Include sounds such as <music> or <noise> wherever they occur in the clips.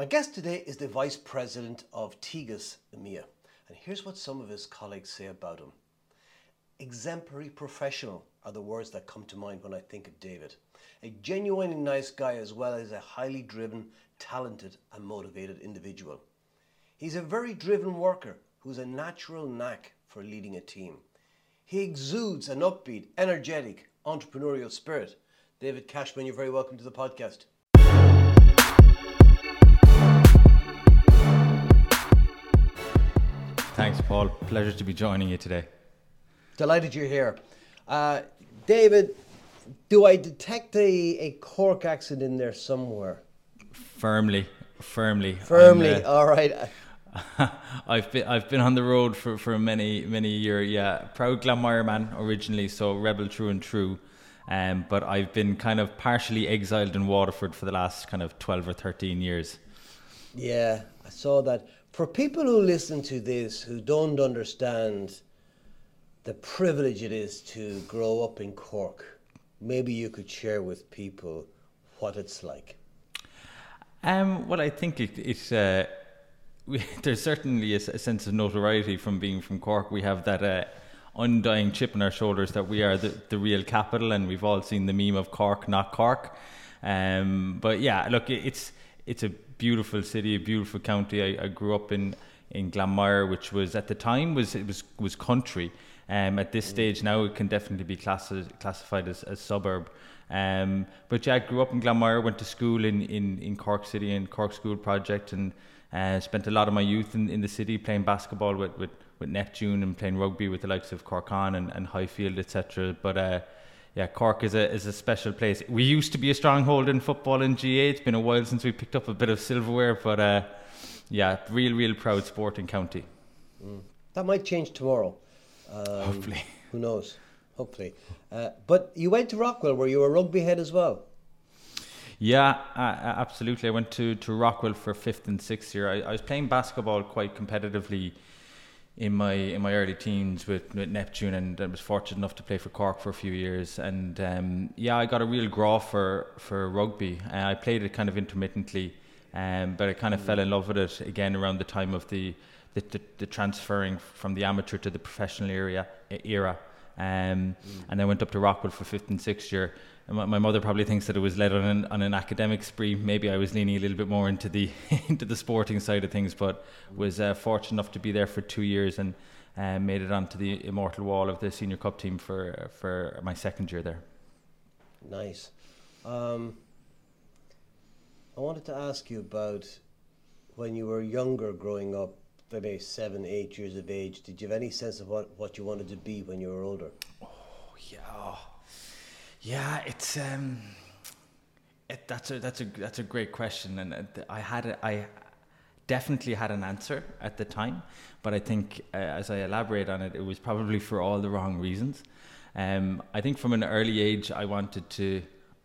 My guest today is the Vice President of Tegus EMEA, and here's what some of his colleagues say about him. Exemplary professional are the words that come to mind when I think of David. A genuinely nice guy as well as a highly driven, talented and motivated individual. He's a very driven worker who's a natural knack for leading a team. He exudes an upbeat, energetic, entrepreneurial spirit. David Cashman, you're very welcome to the podcast. Thanks, Paul. Pleasure to be joining you today. Delighted you're here. Uh, David, do I detect a, a Cork accent in there somewhere? Firmly, firmly. Firmly, uh, all right. <laughs> I've been I've been on the road for, for many many years. Yeah, proud Glanmire man originally, so rebel true and true. Um, but I've been kind of partially exiled in Waterford for the last kind of twelve or thirteen years. Yeah, I saw that. For people who listen to this who don't understand the privilege it is to grow up in Cork, maybe you could share with people what it's like. Um, well, I think it, it uh, we, <laughs> there's certainly a, a, sense of notoriety from being from Cork. We have that uh, undying chip on our shoulders that we are the, the real capital, and we've all seen the meme of Cork, not Cork. Um, but yeah, look, it's it's a beautiful city, a beautiful county. I, I grew up in in Glanmire, which was at the time was it was was country. Um, at this mm. stage now, it can definitely be classi- classified as a suburb. Um, but yeah, I grew up in Glanmire, went to school in, in, in Cork City and Cork School Project, and uh, spent a lot of my youth in, in the city playing basketball with, with, with Neptune and playing rugby with the likes of Cork Con and, and Highfield, etc. But uh, yeah, Cork is a is a special place. We used to be a stronghold in football in GA. It's been a while since we picked up a bit of silverware, but uh, yeah, real real proud sporting county. Mm. That might change tomorrow. Um, Hopefully, who knows? Hopefully, uh, but you went to Rockwell, where you were a rugby head as well. Yeah, uh, absolutely. I went to, to Rockwell for fifth and sixth year. I, I was playing basketball quite competitively in my in my early teens with, with Neptune, and I was fortunate enough to play for Cork for a few years. And um, yeah, I got a real draw for for rugby. Uh, I played it kind of intermittently, um, but I kind of mm. fell in love with it again around the time of the the, the, the transferring from the amateur to the professional area era. Um, mm. And I went up to Rockwell for fifth and sixth year. My, my mother probably thinks that it was led on an, on an academic spree. Maybe I was leaning a little bit more into the <laughs> into the sporting side of things, but was uh, fortunate enough to be there for two years and uh, made it onto the immortal wall of the senior cup team for for my second year there. Nice. Um, I wanted to ask you about when you were younger, growing up maybe seven, eight years of age, did you have any sense of what, what you wanted to be when you were older? Oh, yeah. Yeah, it's um, it, that's a that's a that's a great question, and uh, I had a, I definitely had an answer at the time, but I think uh, as I elaborate on it, it was probably for all the wrong reasons. Um, I think from an early age, I wanted to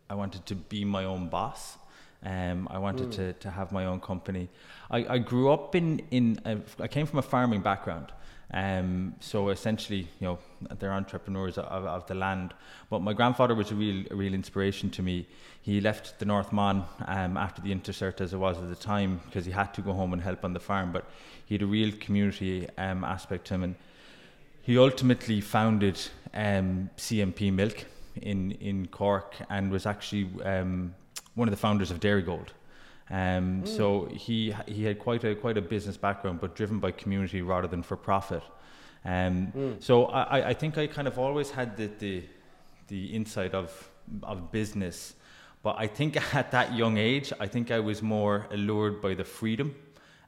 I wanted to be my own boss. Um, I wanted mm. to, to have my own company. I, I grew up in, in a, I came from a farming background. Um, so essentially, you know, they're entrepreneurs of, of, the land. But my grandfather was a real, a real inspiration to me. He left the North Mon um, after the Intercert as it was at the time because he had to go home and help on the farm. But he had a real community um, aspect to him. And he ultimately founded um, CMP Milk in, in Cork and was actually um, one of the founders of Dairy Dairygold. Um, mm. So he he had quite a quite a business background, but driven by community rather than for profit. Um, mm. So I, I think I kind of always had the, the the insight of of business, but I think <laughs> at that young age, I think I was more allured by the freedom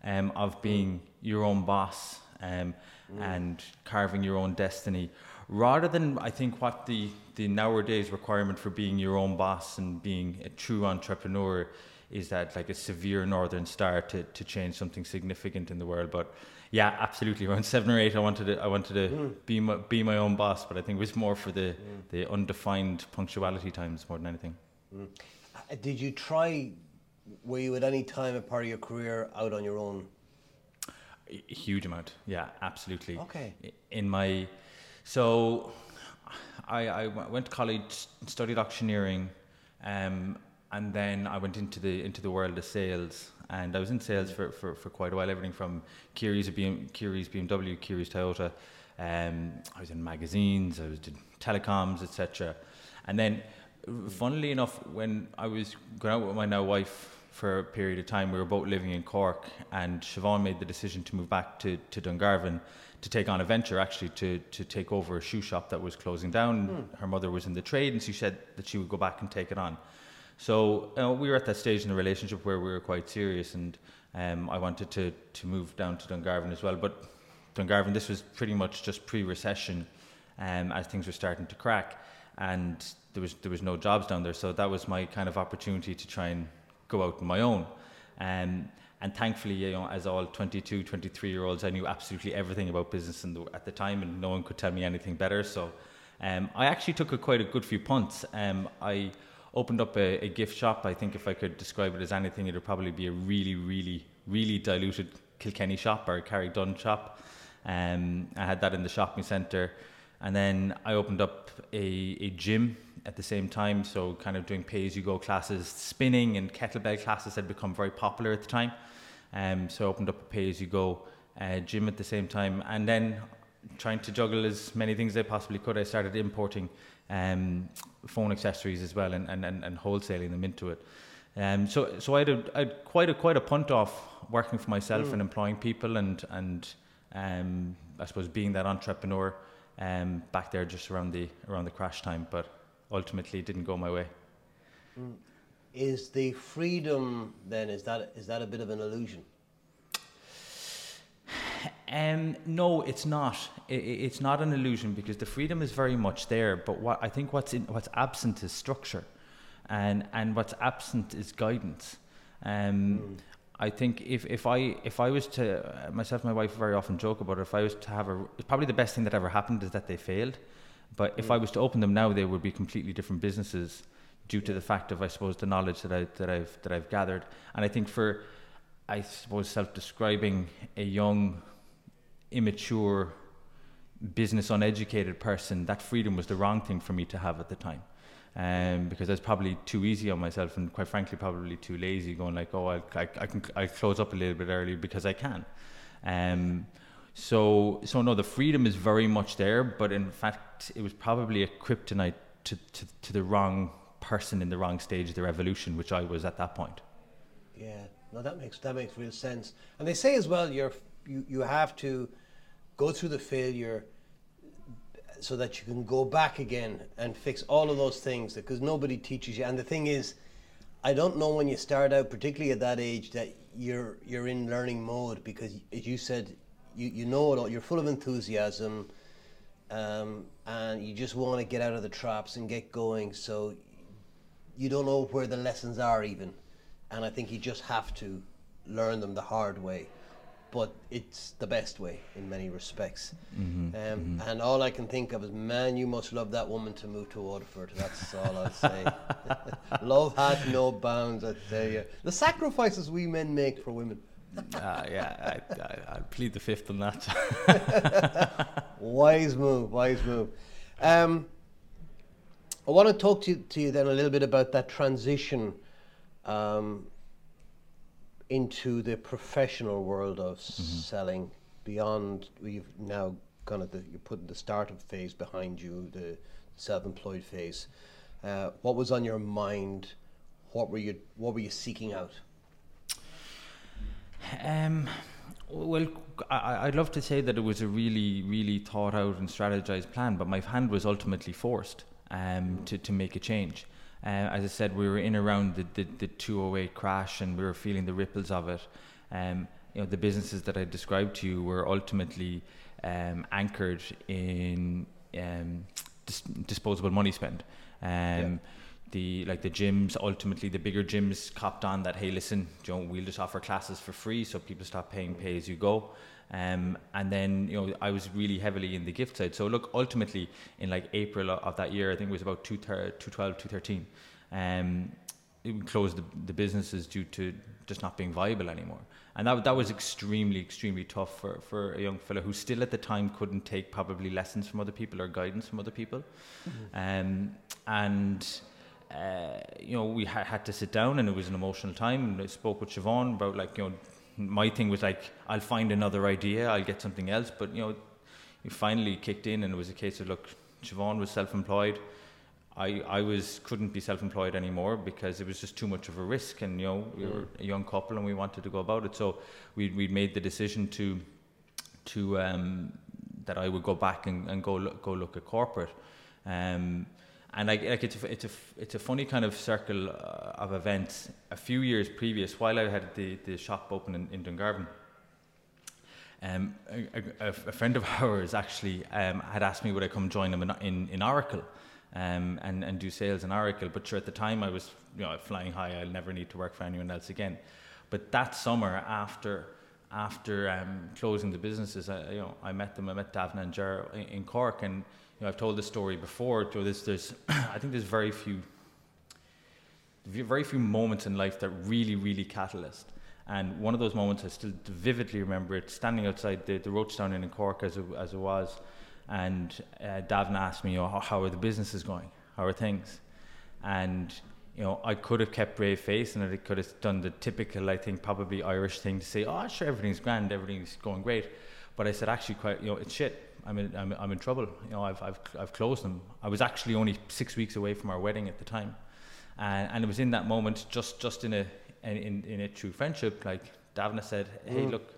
um, of hmm. being mm. your own boss um, hmm. and carving your own destiny, rather than I think what the the nowadays requirement for being your own boss and being a true entrepreneur is that like a severe northern star to, to change something significant in the world. But yeah absolutely. <laughs> Around seven or eight i wanted to i wanted to mm. be my be my own boss but i think it was more for the mm. the undefined punctuality times more than anything. Mm. did you try were you at any time a part of your career out on your own? A huge amount. Yeah absolutely. Okay. In my so I, I went to college studied auctioneering um, and then I went into the into the world of sales, and I was in sales for, for, for quite a while. Everything from Keary's, BM, Keary's BMW, Keary's Toyota. Um, I was in magazines, I was in telecoms, etc. And then, funnily enough, when I was going out with my now wife for a period of time, we were both living in Cork, and Siobhan made the decision to move back to, to Dungarvan to take on a venture, actually, to, to take over a shoe shop that was closing down. Mm. Her mother was in the trade, and she said that she would go back and take it on. So we were at that stage in the relationship where we were quite serious, and um, I wanted to to move down to Dungarvan as well. But Dungarvan, this was pretty much just pre-recession, um, as things were starting to crack, and there was there was no jobs down there. So that was my kind of opportunity to try and go out on my own. Um, and thankfully, you know, as all 22, 23 year olds, I knew absolutely everything about business the, at the time, and no one could tell me anything better. So um, I actually took a, quite a good few punts. Um, I opened up a, a, gift shop. I think if I could describe it as anything, it would probably be a really, really, really diluted Kilkenny shop or a Carraig Donn shop. Um, I had that in the shopping centre. And then I opened up a, a gym at the same time, so kind of doing pay as you go classes. Spinning and kettlebell classes had become very popular at the time. Um, so I opened up a pay as you go uh, gym at the same time. And then trying to juggle as many things as I possibly could, I started importing um, phone accessories as well and, and, and, and wholesaling them into it. Um, so so I had, a, I had quite a quite a punt off working for myself mm. and employing people and and um, I suppose being that entrepreneur um, back there just around the around the crash time, but ultimately it didn't go my way. Mm. Is the freedom then is that is that a bit of an illusion? Um, no, it's not. It, it's not an illusion because the freedom is very much there. But what I think what's in, what's absent is structure, and and what's absent is guidance. Um, mm. I think if, if I if I was to myself and my wife very often joke about it. If I was to have a, probably the best thing that ever happened is that they failed. But mm. if I mm. was to open them now, they would be completely different businesses due to the fact of I suppose the knowledge that I that I've that I've gathered. And I think for I suppose self-describing a young immature, business uneducated person, that freedom was the wrong thing for me to have at the time. Um, because I was probably too easy on myself and quite frankly probably too lazy going like oh I, I, I can I close up a little bit early because I can. Um, so so no the freedom is very much there but in fact it was probably a kryptonite to, to, to the wrong person in the wrong stage of their evolution which I was at that point. Yeah no that makes that makes real sense. And they say as well you're you, you have to go through the failure so that you can go back again and fix all of those things because nobody teaches you. And the thing is, I don't know when you start out, particularly at that age, that you're you're in learning mode because, as you said, you, you know it all. You're full of enthusiasm, um, and you just want to get out of the traps and get going. So you don't know where the lessons are even, and I think you just have to learn them the hard way but it's the best way in many respects. Mm-hmm, um, mm-hmm. And all I can think of is, man, you must love that woman to move to Waterford. That's all I'll say. <laughs> love has no bounds, I tell you. The sacrifices we men make for women. uh, yeah, I, I, I, plead the fifth on that. <laughs> wise move, wise move. Um, I want to talk to you, to you then a little bit about that transition um, into the professional world of mm-hmm. selling beyond you've now kind of the, you're putting the startup phase behind you the self-employed phase. Uh, what was on your mind? What were you what were you seeking out? Um, well I, would love to say that it was a really really thought out and strategized plan but my hand was ultimately forced um, to, to make a change uh, as I said, we were in around the, the, the 208 crash and we were feeling the ripples of it. Um, you know, the businesses that I described to you were ultimately um, anchored in um, dis- disposable money spend. Um, yeah. The like the gyms, ultimately the bigger gyms copped on that. Hey, listen, you know, we'll just offer classes for free, so people stop paying pay as you go. Um, and then you know I was really heavily in the gift side. So look, ultimately in like April of that year, I think it was about 212, 213. Um, it closed the, the businesses due to just not being viable anymore. And that, that was extremely, extremely tough for, for a young fellow who still at the time couldn't take probably lessons from other people or guidance from other people. Mm-hmm. Um, and uh, you know, we ha- had to sit down, and it was an emotional time. And I spoke with Siobhan about like, you know, my thing was like, I'll find another idea, I'll get something else. But you know, it finally kicked in, and it was a case of look, Siobhan was self-employed. I, I was couldn't be self-employed anymore because it was just too much of a risk, and you know we were a young couple and we wanted to go about it. So we we made the decision to to um, that I would go back and, and go look, go look at corporate. Um, and like, like it's a, it's a it's a funny kind of circle uh, of events. A few years previous, while I had the, the shop open in, in Dungarvan, um, a, a, a, friend of <laughs> ours actually um, had asked me would I come join them in, in, in Oracle um, and, and do sales in Oracle. But sure, at the time I was you know flying high. I'll never need to work for anyone else again. But that summer after after um, closing the businesses, I, you know, I met them. I met Davna and Ger in, in Cork, and know, I've told this story before. So there's, there's <clears throat> I think there's very few, very few moments in life that really, really catalyst. And one of those moments, I still vividly remember it, standing outside the, the Rochestown Inn in Cork as it, as it was, and uh, Davna asked me, oh, how are the businesses going? How are things? And you know, I could have kept brave face and I could have done the typical, I think, probably Irish thing to say, oh, sure, everything's grand, everything's going great. But I said, actually, quite, you know, it's shit. I'm in, I'm, I'm in trouble. You know, I've, I've, I've closed them. I was actually only six weeks away from our wedding at the time. And, and it was in that moment, just, just in a, in, in a true friendship, like Davna said, hey, mm. look,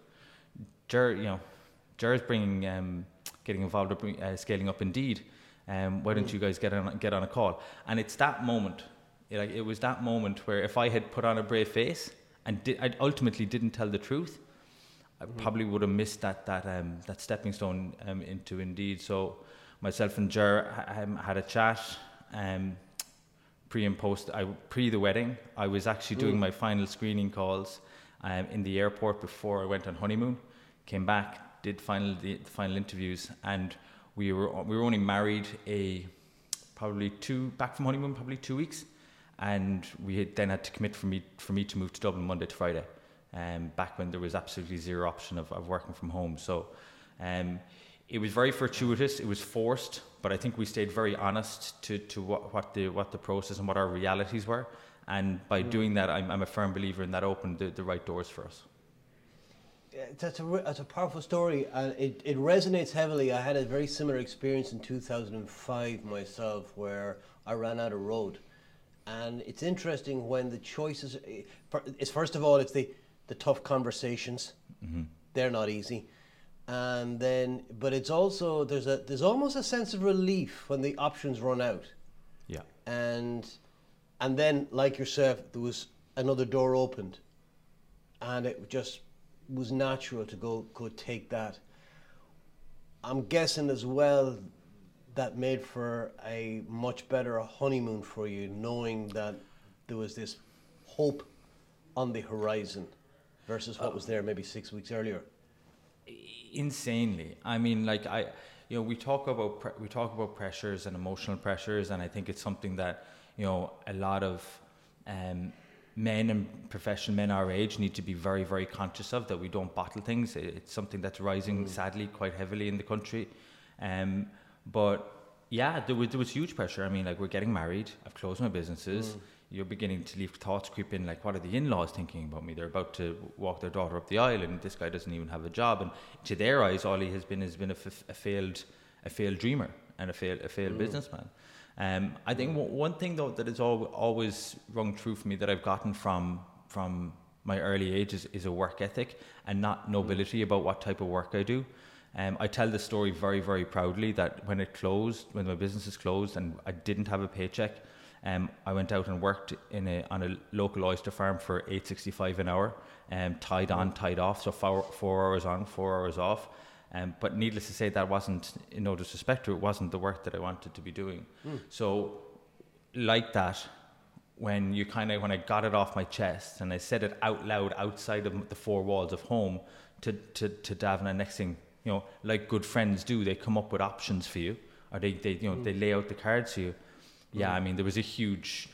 Jer, you know, Jer's bringing, um, getting involved with uh, scaling up Indeed. Um, why don't mm. you guys get on, get on a call? And it's that moment it, like it was that moment where if I had put on a brave face and di- I ultimately didn't tell the truth, I mm-hmm. probably would have missed that that um, that stepping stone um, into Indeed. So myself and Jer um, had a chat. Um, pre and post, I pre the wedding, I was actually doing mm. my final screening calls um, in the airport before I went on honeymoon. Came back, did final the, the final interviews, and we were we were only married a probably two back from honeymoon, probably two weeks and we had then had to commit for me for me to move to Dublin Monday to Friday, um, back when there was absolutely zero option of, of working from home. So um, it was very fortuitous. It was forced, but I think we stayed very honest to, to what, what the what the process and what our realities were. And by mm. doing that, I'm, I'm a firm believer in that opened the, the right doors for us. That's a, that's a powerful story, and it, it resonates heavily. I had a very similar experience in 2005 myself, where I ran out of road and it's interesting when the choices is first of all it's the the tough conversations. Mm-hmm. they're not easy. And then but it's also there's a there's almost a sense of relief when the options run out. Yeah. And and then like yourself there was another door opened. And it just was natural to go go take that. I'm guessing as well that made for a much better honeymoon for you, knowing that there was this hope on the horizon versus what was there maybe six weeks earlier? Insanely. I mean, like I, you know, we talk about pre- we talk about pressures and emotional pressures, and I think it's something that you know a lot of um, men and professional men our age need to be very, very conscious of that we don't bottle things. It's something that's rising mm. sadly quite heavily in the country. Um, but yeah, there was there was huge pressure. I mean, like we're getting married. I've closed my businesses. Mm. You're beginning to leave thoughts creep in, like what are the in-laws thinking about me? They're about to walk their daughter up the aisle, and this guy doesn't even have a job. And to their eyes, all he has been has been a, f- a failed a failed dreamer and a failed a failed mm. businessman. Um, I think w- one thing though that has al- always rung true for me that I've gotten from from my early age is, is a work ethic and not mm. nobility mm. about what type of work I do. Um, I tell the story very, very proudly that when it closed, when my business is closed and I didn't have a paycheck, um, I went out and worked in a, on a local oyster farm for 8.65 an hour, um, tied on, tied off, so four, four hours on, four hours off. Um, but needless to say, that wasn't, in no disrespect to it, wasn't the work that I wanted to be doing. Mm. So, like that, when you kind of when I got it off my chest and I said it out loud outside of the four walls of home to to to Davna, next thing you know, like good friends do, they come up with options for you, or they, they you know, mm. they lay out the cards for you. Yeah, mm. I mean, there was a huge,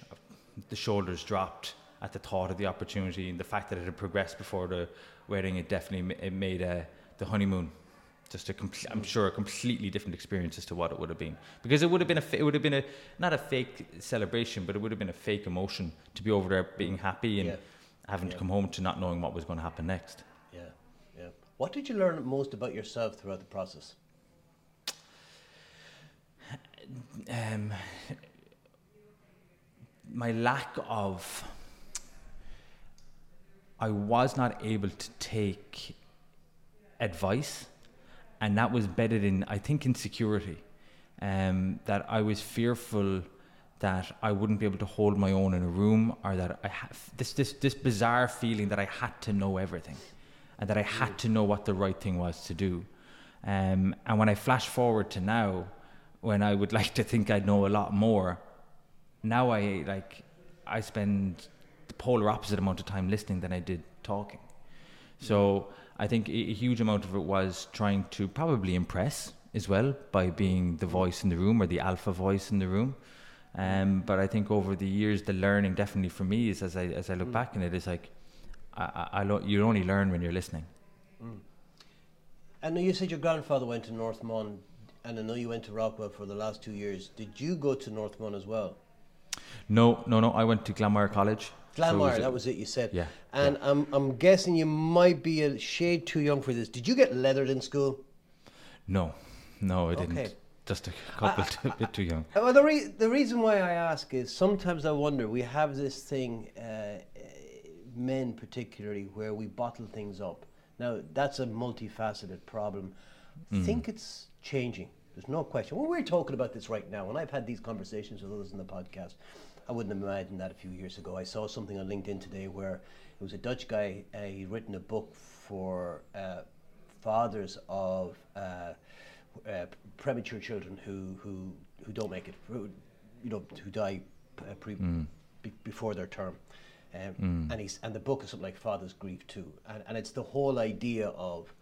the shoulders dropped at the thought of the opportunity and the fact that it had progressed before the wedding. It definitely it made uh, the honeymoon just a complete, I'm sure a completely different experience as to what it would have been because it would have been a it would have been a not a fake celebration but it would have been a fake emotion to be over there being happy and Yeah. having to come home to not knowing what was going to happen next. Yeah, yeah. What did you learn most about yourself throughout the process? um, my lack of I was not able to take advice and that was bedded in I think insecurity um, that I was fearful that I wouldn't be able to hold my own in a room or that I have this this this bizarre feeling that I had to know everything and that I had to know what the right thing was to do. Um, and when I flash forward to now when I would <laughs> like to think I know a lot more now I like I spend the polar opposite amount of time listening than I did talking. So I think a, huge amount of it was trying to probably impress as well by being the voice in the room or the alpha voice in the room. Um, but I think over the years, the learning definitely for me is as I as I look back in it is like I, I, I lo- you only learn when you're listening. And you said your grandfather went to North Mon, and I know you went to Rockwell for the last two years. Did you go to North Mon as well? No, no, no. I went to Glanmire College. So was- that was it. You said. Yeah, And I'm I'm guessing you might be a shade too young for this. Did you get leathered in school? No, no, I didn't. Just a couple, <laughs> a bit too young. Well, the, re- the reason why I ask is sometimes I wonder we have this thing, uh, men particularly, where we bottle things up. Now, that's a multifaceted problem. I think it's changing. There's no question. Well, we're talking about this right now, and I've had these conversations with others in the podcast. I wouldn't have imagined that a few years ago. I saw something on LinkedIn today where it was a Dutch guy, uh, he'd written a book for uh, fathers of uh, uh, premature children who, who, who don't make it, who, you know, who die uh, pre, be, before their term. Um, And he's and the book is something like Father's Grief too, and and it's the whole idea of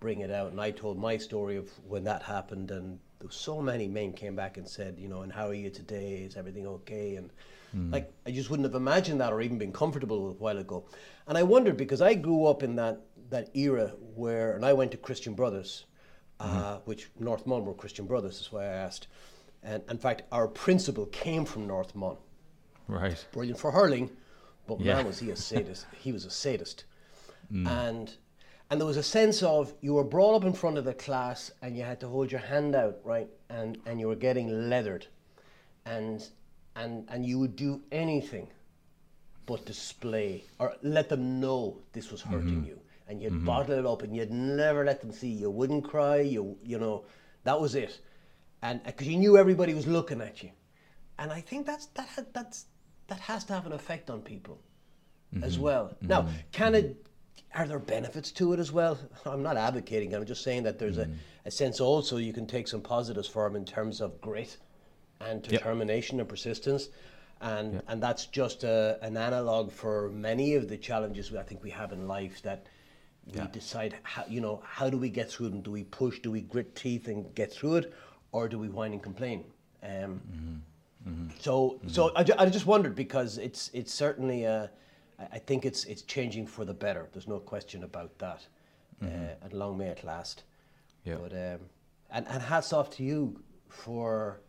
bring it out. And I told my story of when that happened, and there so many men came back and said, you know, and how are you today? Is everything okay? And hmm. like I just wouldn't have imagined that or even been comfortable a while ago. And I wondered because I grew up in that that era where, and I went to Christian Brothers, uh, mm-hmm. which North Mon were Christian Brothers. That's why I asked. And in fact, our principal came from North Mon. Right. brilliant for hurling, but Yeah. man was he a sadist. he was a sadist, <laughs> hmm. and and there was a sense of you were brought up in front of the class and you had to hold your hand out, right, and and you were getting leathered, and and and you would do anything but display or let them know this was hurting mm-hmm. you, and you'd mm-hmm. bottle it up and you'd never let them see. You wouldn't cry. You you know that was it, and uh, because you knew everybody was looking at you, and I think that's that ha- that's that has to have an effect on people as mm-hmm. well. Now, can it? Are there benefits to it as well? <laughs> I'm not advocating. I'm just saying that there's a, a sense also you can take some positives from in terms of grit and determination and persistence, and and that's just a, an analog for many of the challenges I think we have in life that we decide how you know how do we get through them? Do we push? Do we grit teeth and get through it, or do we whine and complain? Um, so, so I, I just wondered because it's it's certainly uh, I I think it's it's changing for the better. There's no question about that, uh, and long may it last. Yeah. But um, and and hats off to you for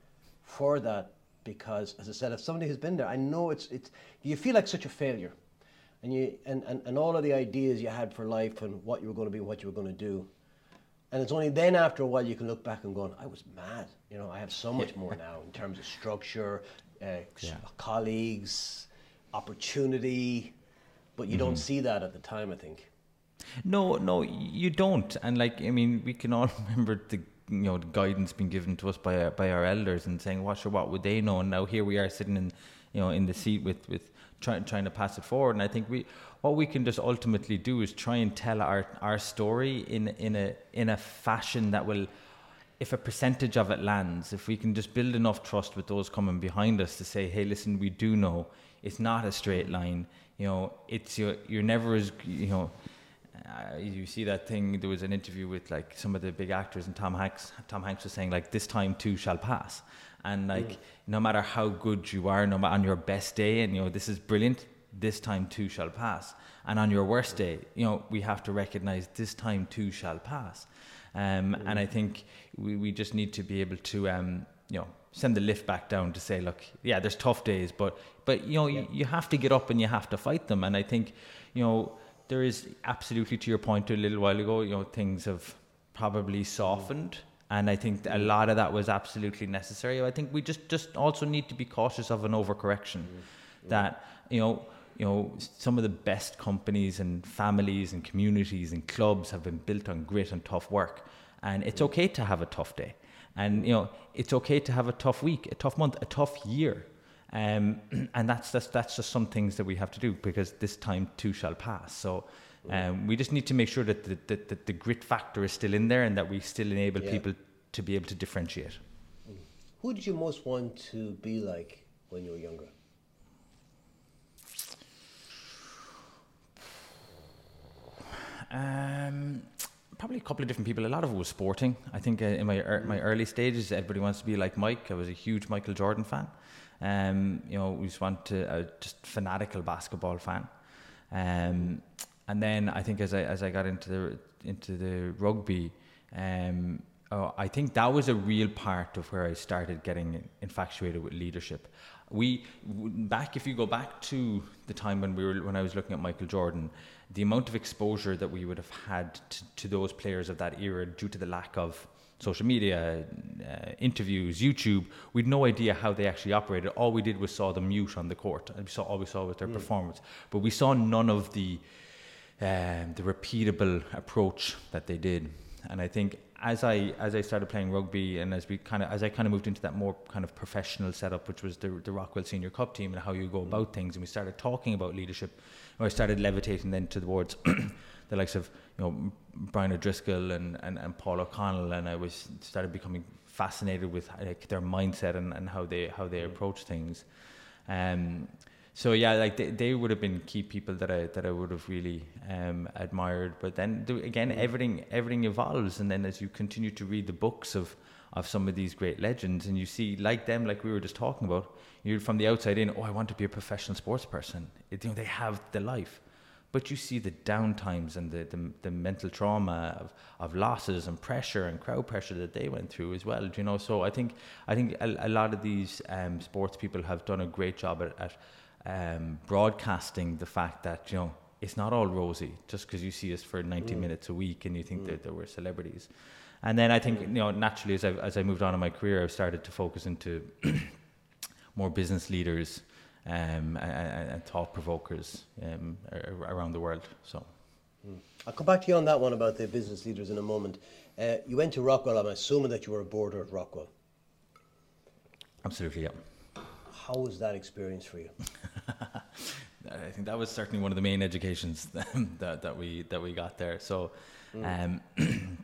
for that because as I said, if somebody has been there, I know it's it's you feel like such a failure, and you and, and, and all of the ideas you had for life and what you were going to be, what you were going to do. And it's only then after a while you can look back and go, I was mad. You know, I have so much more now in terms of structure, uh, s- colleagues, opportunity, but you don't mm-hmm. see that at the time, I think. No, no, you don't. And like, I mean, we can all <laughs> remember the you know the guidance being given to us by our, by our elders and saying, "What sure, what would they know?" And now here we are sitting in, you know, in the seat with with trying trying to pass it forward. And I think we what we can just ultimately do is try and tell our our story in in a in a fashion that will. If a percentage of it lands, if we can just build enough trust with those coming behind us to say, "Hey, listen, we do know it's not a straight line. You know, it's your you're never as you know." uh, you see that thing. There was an interview with like some of the big actors, and Tom Hanks. Tom Hanks was saying like, "This time too shall pass," and like, no matter how good you are, no matter on your best day, and you know this is brilliant. This time too shall pass, and on your worst day, you know we have to recognize this time too shall pass, Um, And I think we, we just need to be able to, um, you know, send the lift back down to say, look, yeah, there's tough days, but but you know, you, you have to get up and you have to fight them. And I think, you know, there is absolutely to your point a little while ago, you know, things have probably mm-hmm. softened. And I think a mm-hmm. lot of that was absolutely necessary. I think we just, just also need to be cautious of an overcorrection. Mm-hmm. That, you know, you know, some of the best companies and families and communities and clubs have been built on grit and tough work. And it's okay to have a tough day. And, you know, it's okay to have a tough week, a tough month, a tough year. Um, <clears throat> and that's, that's, that's just some things that we have to do because this time too shall pass. So um, we just need to make sure that the, that, that the grit factor is still in there and that we still enable Yeah. people to be able to differentiate. Who did you most want to be like when you were younger? Um, probably a couple of different people. A lot of it was sporting. I think uh, in my er, my early stages, everybody wants to be like Mike. I was a huge Michael Jordan fan. Um, you know, we just want to uh, just fanatical basketball fan. Um, and then I think as I as I got into the into the rugby, um, oh, I think that was a real part of where I started getting infatuated with leadership. We back if you go back to the time when we were when I was looking at Michael Jordan, the amount of exposure that we would have had to, to those players of that era due to the lack of social media, uh, interviews, YouTube, we'd no idea how they actually operated. All we did was saw them mute on the court, and we saw all we saw was their performance. But we saw none of the um, the repeatable approach that they did. And I think as I as I started playing rugby and as we kind of as I kind of moved into that more kind of professional setup, which was the the Rockwell Senior Cup team and how you go about things, and we started talking about leadership, or I started levitating then towards <clears throat> the likes of you know Brian O'Driscoll and, and, and Paul O'Connell, and I was started becoming fascinated with like their mindset and, and how they how they approach things. Um, so yeah, like they, they would have been key people that I that I would have really um, admired. But then again, everything everything evolves, and then as you continue to read the books of of some of these great legends, and you see like them, like we were just talking about, you're from the outside in. Oh, I want to be a professional sports person. It, you know, they have the life, but you see the downtimes and the, the, the mental trauma of, of losses and pressure and crowd pressure that they went through as well. You know, so I think I think a, a lot of these um, sports people have done a great job at, at um, broadcasting the fact that you know it's not all rosy just because you see us for 90 minutes a week and you think that, that we're celebrities. And then I think you know naturally as I as I moved on in my career, I've started to focus into <clears throat> more business leaders um, and, and thought provokers um, around the world. So. I'll come back to you on that one about the business leaders in a moment. Uh, you went to Rockwell. I'm assuming that you were a boarder at Rockwell. Absolutely, yeah. How was that experience for you? <laughs> I think that was certainly one of the main educations <laughs> that, that we that we got there. So, um, <clears throat> and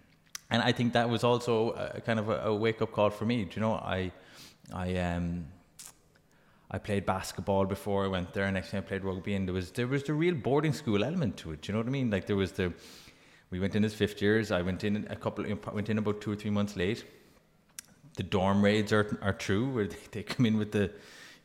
I think that was also a, kind of a, a wake up call for me. Do you know, I I um I played basketball before I went there, and next thing I played rugby, and there was there was the real boarding school element to it. You know what I mean? Like there was the we went in as fifth years. I went in a couple went in about two or three months late. The dorm raids are are true, where <laughs> they, they come in with the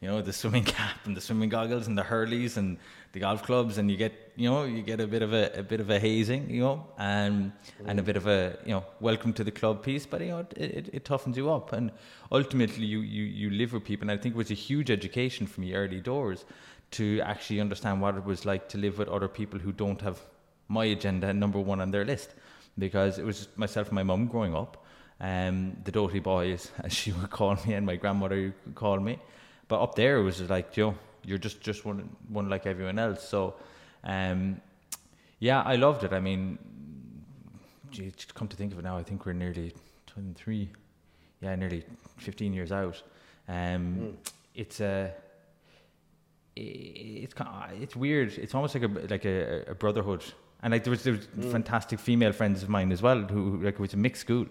you know the swimming cap and the swimming goggles and the hurleys and the golf clubs, and you get you know you get a bit of a, a bit of a hazing, you know, and and a bit of a you know welcome to the club piece, but you know it, it, it toughens you up, and ultimately you, you you live with people, and I think it was a huge education for me early doors to actually understand what it was like to live with other people who don't have my agenda number one on their list, because it was myself and my mum growing up, um, the doty boys <laughs> as she would call me, and my grandmother would call me. But up there, it was like, Joe, you're just just one one like everyone else. So, um, yeah, I loved it. I mean, gee, to come to think of it now, I think we're nearly 23, yeah, nearly 15 years out. Um, It's a, it's kind of, it's weird. It's almost like a like a, a brotherhood. And like there was there was fantastic female friends of mine as well who like it was a mixed school.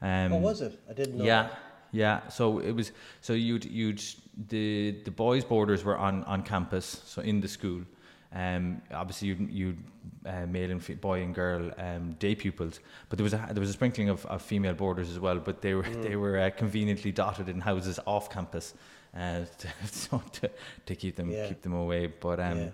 Um, what was it? I didn't know. yeah, that. Yeah. So it was. So you'd you'd the the boys' borders were on on campus, so in the school. Um, obviously you'd you'd uh, male and boy and girl um, day pupils, but there was a there was a sprinkling of, of female boarders as well. But they were they were uh, conveniently dotted in houses off campus, uh, <laughs> to, so to to keep them Yeah. keep them away. But um, Yeah.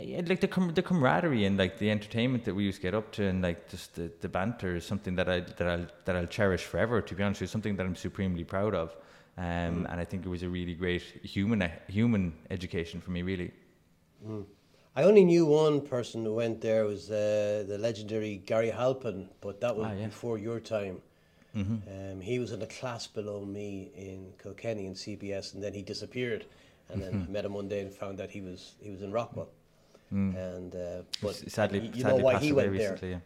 Yeah, like the com- the camaraderie and like the entertainment that we used to get up to and like just the, the banter is something that I that I'll that I'll cherish forever. To be honest, it's something that I'm supremely proud of, um, mm. and I think it was a really great human human education for me. Really. Mm. I only knew one person who went there it was uh, the legendary Gary Halpin, but that was ah, yeah. before your time. Mm-hmm. Um, he was in a class below me in Kilkenny in CBS, and then he disappeared. And then mm-hmm. met him one day and found out he was he was in Rockwell. Mm. And uh, but sadly, you sadly know why he went there. yeah.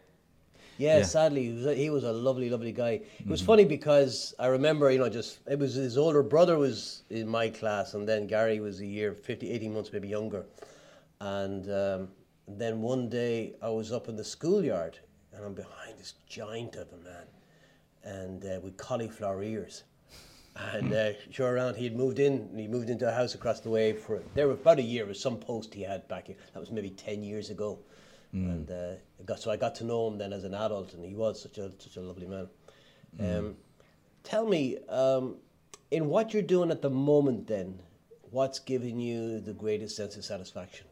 Yeah, yeah, sadly, he was, a, he was a lovely, lovely guy. It mm-hmm. was funny because I remember, you know, just it was his older brother was in my class, and then Gary was a year, 50, 18 months maybe younger. And um, then one day I was up in the schoolyard, and I'm behind this giant of a man, and uh, with cauliflower ears. And uh, sure around, he had moved in. He moved into a house across the way for there was about a year. It was some post he had back here. That was maybe ten years ago. Mm. And uh, got, so I got to know him then as an adult, and he was such a such a lovely man. Mm. Um, tell me, um, in what you're doing at the moment, then, what's giving you the greatest sense of satisfaction?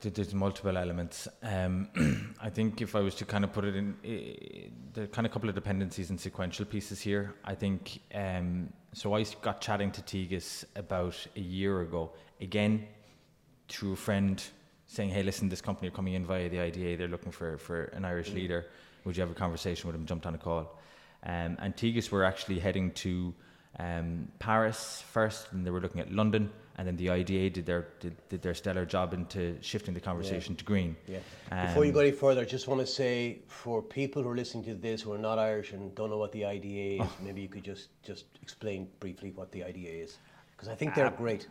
There's multiple elements. Um, <clears throat> I think if I was to kind of put it in, uh, there are kind of a couple of dependencies and sequential pieces here. I think um, so. I got chatting to Tegus about a year ago, again through a friend saying, "Hey, listen, this company are coming in via the IDA. They're looking for for an Irish mm leader. Would you have a conversation with them?" Jumped on a call, um, and Tegus were actually heading to um, Paris first, and they were looking at London and then the IDA did their did, did their stellar job into shifting the conversation yeah. to green. Yeah. Um, Before you go any further, I just want to say for people who are listening to this who are not Irish and don't know what the IDA is, oh. maybe you could just just explain briefly what the IDA is, because I think they're great.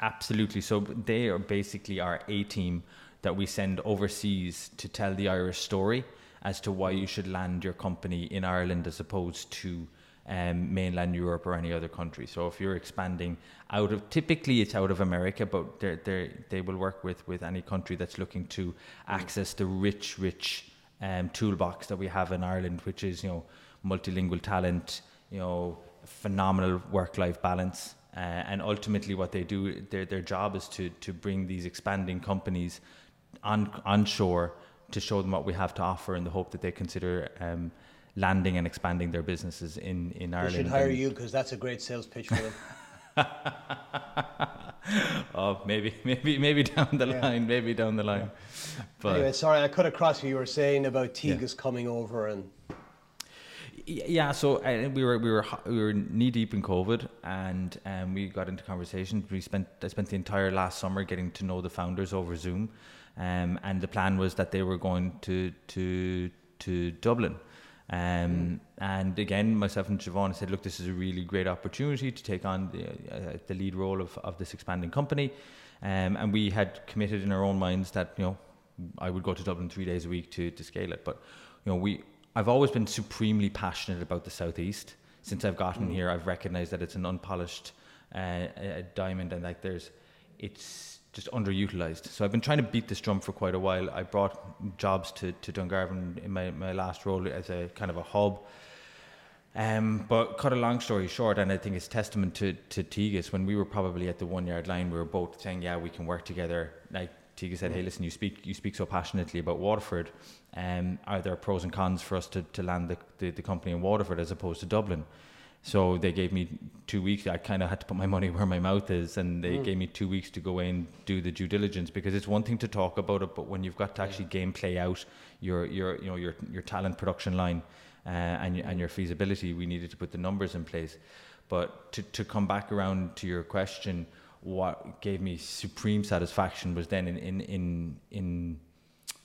Absolutely. So they are basically our A team that we send overseas to tell the Irish story as to why you should land your company in Ireland as opposed to um, mainland Europe or any other country. So if you're expanding out of, typically it's out of America, but they they they will work with with any country that's looking to access the rich, rich um, toolbox that we have in Ireland, which is you know multilingual talent, you know phenomenal work-life balance. Uh, and ultimately, what they do, their their job is to to bring these expanding companies on onshore to show them what we have to offer, in the hope that they consider um, landing and expanding their businesses in, in Ireland. They should hire you because that's a great sales pitch for them. <laughs> oh, maybe, maybe, maybe down the yeah. line, maybe down the line. Yeah. But anyway, sorry, I cut across what You were saying about Tegus yeah. coming over and. Yeah, so uh, we were we were we were knee deep in COVID, and um, we got into conversations. We spent I spent the entire last summer getting to know the founders over Zoom, um, and the plan was that they were going to to to Dublin um, mm. And again, myself and Siobhan said, look, this is a really great opportunity to take on the, uh, the lead role of, of this expanding company. Um, and we had committed in our own minds that, you know, I would go to Dublin three days a week to, to scale it. But, you know, we, I've always been supremely passionate about the Southeast. Since I've gotten mm. here, I've recognized that it's an unpolished uh, diamond and like there's, it's, just underutilized. So I've been trying to beat this drum for quite a while. I brought jobs to, to Dungarvan in my, my last role as a kind of a hub. Um, but cut a long story short, and I think it's testament to, to Tegus, when we were probably at the one yard line, we were both saying, yeah, we can work together. Like Tegus said, hey, listen, you speak you speak so passionately about Waterford. Um, are there pros and cons for us to, to land the, the, the company in Waterford as opposed to Dublin? So they gave me two weeks. I kind of had to put my money <laughs> where my mouth is, and they mm. gave me two weeks to go in do the due diligence because it's one thing to talk about it, but when you've got to actually game play out your your you know your your talent production line uh, and and your feasibility, we needed to put the numbers in place. But to to come back around to your question, what gave me supreme satisfaction was then in in in, in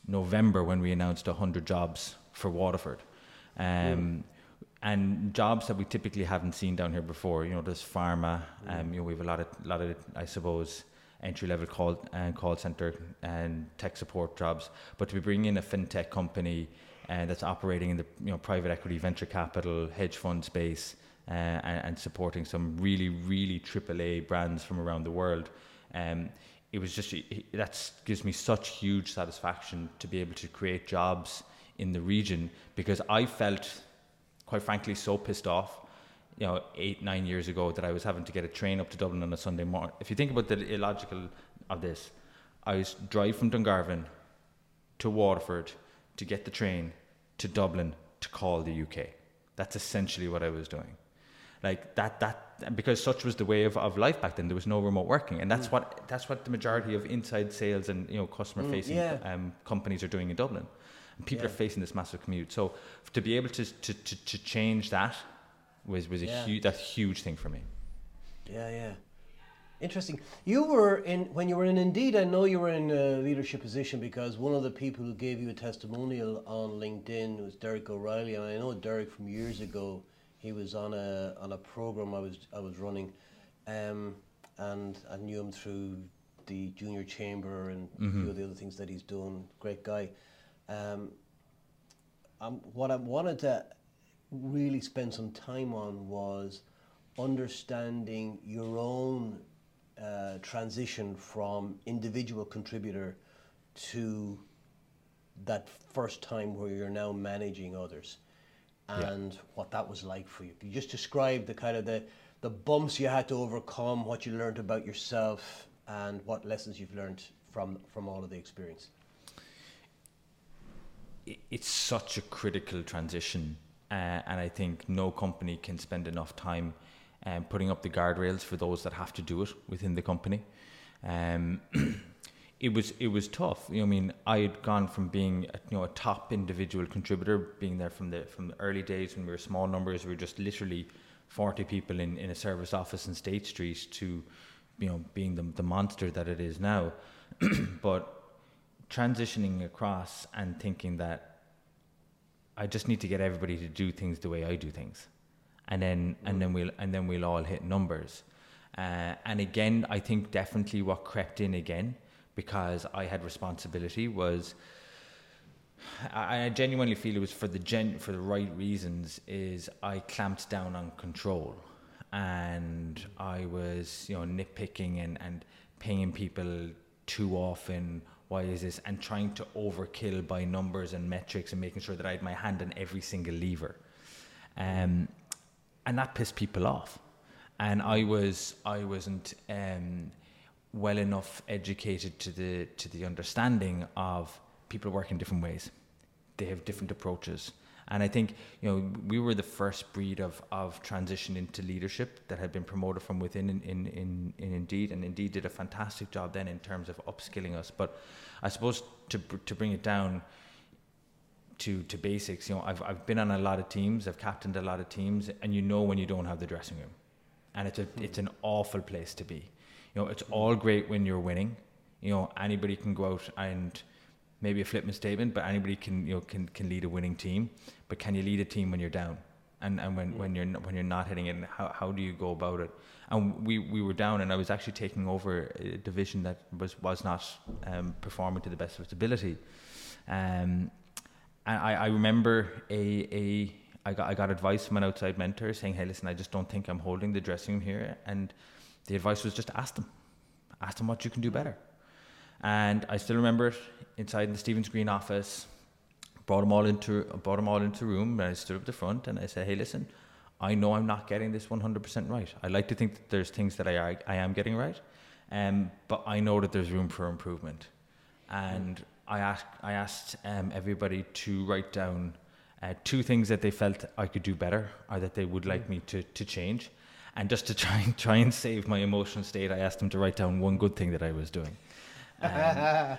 November when we announced hundred jobs for Waterford. Um, mm and jobs that we typically haven't seen down here before. You know, there's pharma. Um, you know, we have a lot of, lot of, I suppose, entry level call and uh, call center and tech support jobs. But to be bringing in a fintech company uh, that's operating in the you know private equity, venture capital, hedge fund space, uh, and, and, supporting some really, really AAA brands from around the world. Um, it was just that gives me such huge satisfaction to be able to create jobs in the region because I felt quite frankly, so pissed off you know, eight, nine years ago that I was having to get a train up to Dublin on a Sunday morning. If you think about the illogical of this, I was drive from Dungarvan to Waterford to get the train to Dublin to call the UK. That's essentially what I was doing. Like that, that because such was the way of, of life back then. There was no remote working, and that's mm. what that's what the majority of inside sales and you know customer facing mm, yeah. um, companies are doing in Dublin. People yeah. are facing this massive commute. So to be able to to, to, to change that was was a yeah. huge that's a huge thing for me. Yeah, yeah. Interesting. You were in when you were in Indeed. I know you were in a leadership position because one of the people who gave you a testimonial on LinkedIn was Derek O'Reilly, and I know Derek from years ago. He was on a on a program I was I was running, um, and I knew him through the junior chamber and mm-hmm. a few of the other things that he's done. Great guy. Um, um, what I wanted to really spend some time on was understanding your own uh, transition from individual contributor to that first time where you're now managing others and yeah. what that was like for you. You just describe the kind of the, the bumps you had to overcome, what you learned about yourself, and what lessons you've learned from, from all of the experience? It's such a critical transition, uh, and I think no company can spend enough time um, putting up the guardrails for those that have to do it within the company. Um, <clears throat> it was it was tough. You know, I mean, I had gone from being a, you know a top individual contributor, being there from the from the early days when we were small numbers, we were just literally forty people in, in a service office in State Street, to you know being the the monster that it is now. <clears throat> but transitioning across and thinking that I just need to get everybody to do things the way I do things and then and mm. then we'll and then we'll all hit numbers. Uh, and again, I think definitely what crept in again because I had responsibility was. I, I genuinely feel it was for the gen for the right reasons. Is I clamped down on control, and I was you know nitpicking and and paying people too often why is this and trying to overkill by numbers and metrics and making sure that I had my hand on every single lever um, and that pissed people off. And I was I wasn't um, well enough educated to the to the understanding of people work in different ways. They have different approaches. And I think, you know, we were the first breed of, of transition into leadership that had been promoted from within in, in, in, in Indeed. And Indeed did a fantastic job then in terms of upskilling us. But I suppose to, to bring it down, to to basics. You know, I've I've been on a lot of teams, I've captained a lot of teams, and you know when you don't have the dressing room, and it's a mm. it's an awful place to be. You know, it's all great when you're winning. You know, anybody can go out and maybe a flippant statement, but anybody can you know can can lead a winning team. But can you lead a team when you're down? And and when, when you're when you're not hitting it, how how do you go about it? And we, we were down, and I was actually taking over a division that was was not um, performing to the best of its ability. Um, and I, I remember a, a I got I got advice from an outside mentor saying, "Hey, listen, I just don't think I'm holding the dressing room here." And the advice was just ask them, ask them what you can do better. And I still remember it inside in the Stephen's Green office. Brought them all into brought them all into the room, and I stood up the front and I said, "Hey, listen, I know I'm not getting this 100% right. I like to think that there's things that I I am getting right, um, but I know that there's room for improvement." And I asked I asked um, everybody to write down uh, two things that they felt I could do better or that they would like me to, to change. And just to <laughs> try and try and save my emotional state, I asked them to write down one good thing that I was doing. Um,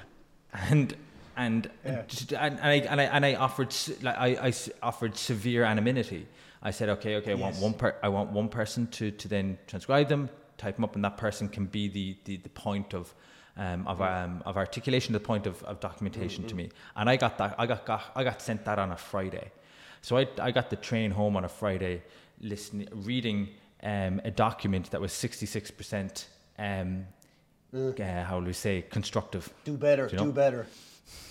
<laughs> and and, yeah. and, and I and I and I offered like I, I offered severe anonymity. I said, okay, okay, I yes. want one per, I want one person to to then transcribe them, type them up, and that person can be the the, the point of um, of, um, of articulation the point of, of documentation mm-hmm. to me. And I got that, I got, got, I got sent that on a Friday. So I, I got the train home on a Friday, listening, reading um, a document that was 66%, um, mm. uh, how do we say, constructive. Do better, you know? do better.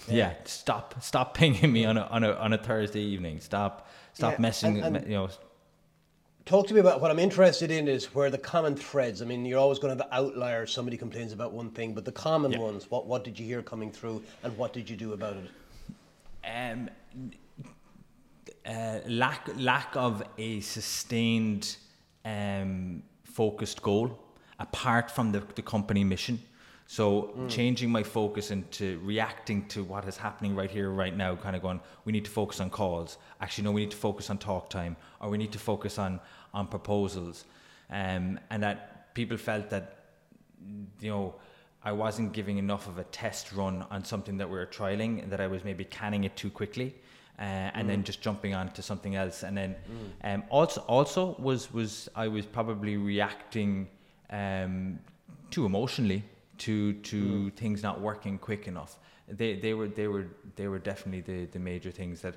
Yeah. yeah. stop, stop pinging me on a, on a, on a Thursday evening. Stop, stop yeah, messing, and, and you know, talk to me about what I'm interested in is where the common threads. I mean, you're always going to have outliers. Somebody complains about one thing, but the common yeah. ones. What what did you hear coming through, and what did you do about it? Um, uh, lack lack of a sustained um, focused goal apart from the, the company mission. So mm. changing my focus into reacting to what is happening right here, right now, kind of going, we need to focus on calls. Actually, no, we need to focus on talk time, or we need to focus on on proposals, um, and that people felt that you know I wasn't giving enough of a test run on something that we were trialing, and that I was maybe canning it too quickly. Uh, and mm. then just jumping on to something else, and then mm. um, also also was was I was probably reacting um, too emotionally to to mm. things not working quick enough. They they were they were they were definitely the the major things that.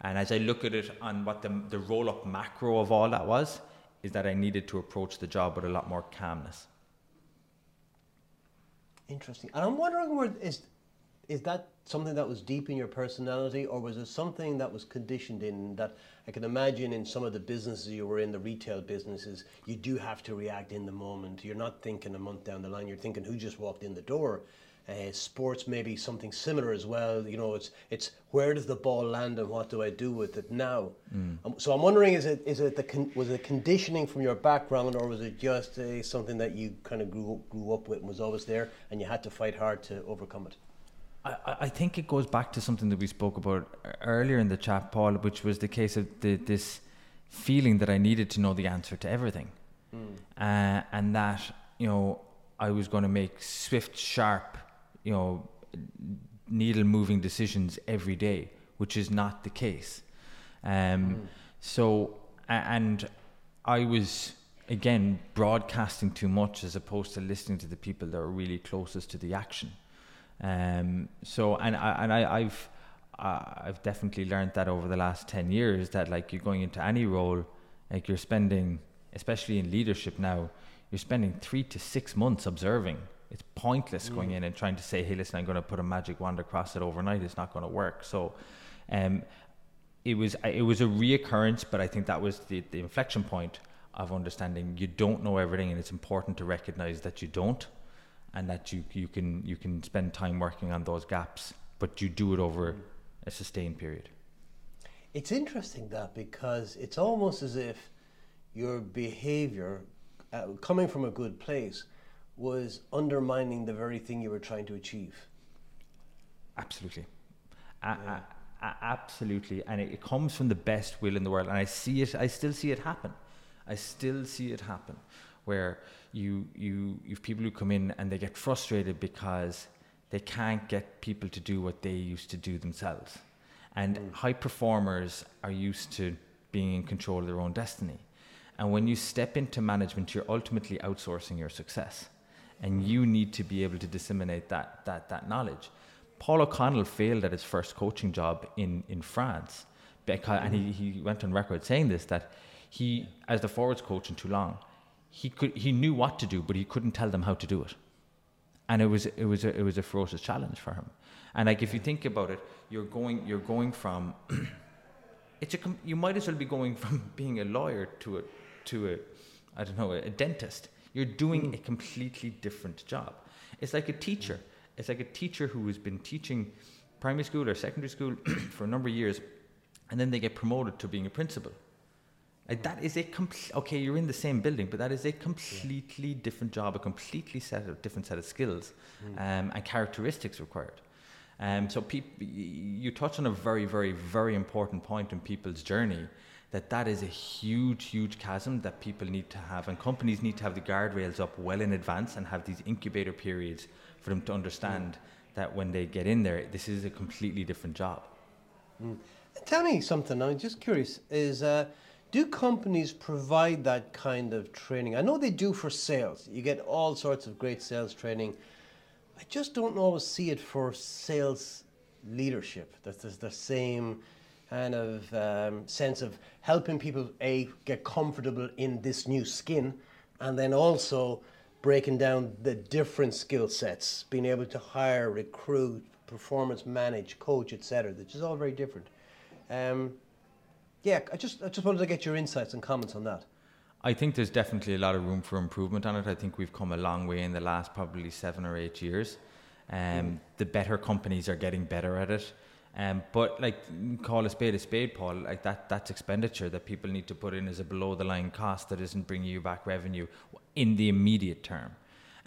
And as I look at it on what the the roll up macro of all that was, is that I needed to approach the job with a lot more calmness. Interesting. And I'm wondering where is is that something that was deep in your personality, or was it something that was conditioned in that? I can imagine in some of the businesses you were in, the retail businesses, you do have to react in the moment. You're not thinking a month down the line. You're thinking who just walked in the door. Uh, sports maybe something similar as well. You know, it's it's where does the ball land and what do I do with it now? Mm. Um, so I'm wondering, is it is it the con- was it conditioning from your background or was it just uh, something that you kind of grew grew up with and was always there and you had to fight hard to overcome it? I, I think it goes back to something that we spoke about earlier in the chat, Paul, which was the case of the, this feeling that I needed to know the answer to everything, mm. uh, and that you know I was going to make swift, sharp, you know, needle moving decisions every day, which is not the case. Um, mm. So, and I was again broadcasting too much as opposed to listening to the people that are really closest to the action. Um, so and I and I, I've I've definitely learned that over the last ten years that like you're going into any role, like you're spending, especially in leadership now, you're spending three to six months observing. It's pointless mm. going in and trying to say, "Hey, listen, I'm going to put a magic wand across it overnight." It's not going to work. So, um, it was it was a reoccurrence, but I think that was the, the inflection point of understanding you don't know everything, and it's important to recognize that you don't and that you, you can you can spend time working on those gaps, but you do it over a sustained period. It's interesting that because it's almost as if your behavior, uh, coming from a good place, was undermining the very thing you were trying to achieve. Absolutely. Yeah. absolutely. And it, it comes from the best will in the world. And I see it, I still see it happen. I still see it happen where you you you've people who come in and they get frustrated because they can't get people to do what they used to do themselves. And mm. high performers are used to being in control of their own destiny. And when you step into management, you're ultimately outsourcing your success. And you need to be able to disseminate that, that, that knowledge. Paul O'Connell failed at his first coaching job in, in France. Because, mm. And he, he went on record saying this that he, as the forwards coach in Toulon, he could he knew what to do, but he couldn't tell them how to do it, and it was it was a, it was a ferocious challenge for him. And like if you think about it, you're going you're going from <clears throat> it's a you might as well be going from <laughs> being a lawyer to a to a I don't know a, dentist. You're doing mm. a completely different job. It's like a teacher. It's like a teacher who has been teaching primary school or secondary school <clears throat> for a number of years, and then they get promoted to being a principal like that is a complete. Okay, you're in the same building, but that is a completely yeah. different job, a completely set of different set of skills mm. um, and characteristics required. Um, so peop- you touch on a very, very, very important point in people's journey. That that is a huge, huge chasm that people need to have, and companies need to have the guardrails up well in advance and have these incubator periods for them to understand mm. that when they get in there, this is a completely different job. Mm. Tell me something. I'm just curious. Is uh, do companies provide that kind of training? I know they do for sales. You get all sorts of great sales training. I just don't always see it for sales leadership. That there's the same kind of um, sense of helping people a get comfortable in this new skin, and then also breaking down the different skill sets, being able to hire, recruit, performance manage, coach, etc. Which is all very different. Um, yeah, I just I just wanted to get your insights and comments on that. I think there's definitely a lot of room for improvement on it. I think we've come a long way in the last probably seven or eight years. Um, mm. The better companies are getting better at it. Um, but like call a spade a spade, Paul. Like that, that's expenditure that people need to put in as a below the line cost that isn't bringing you back revenue in the immediate term.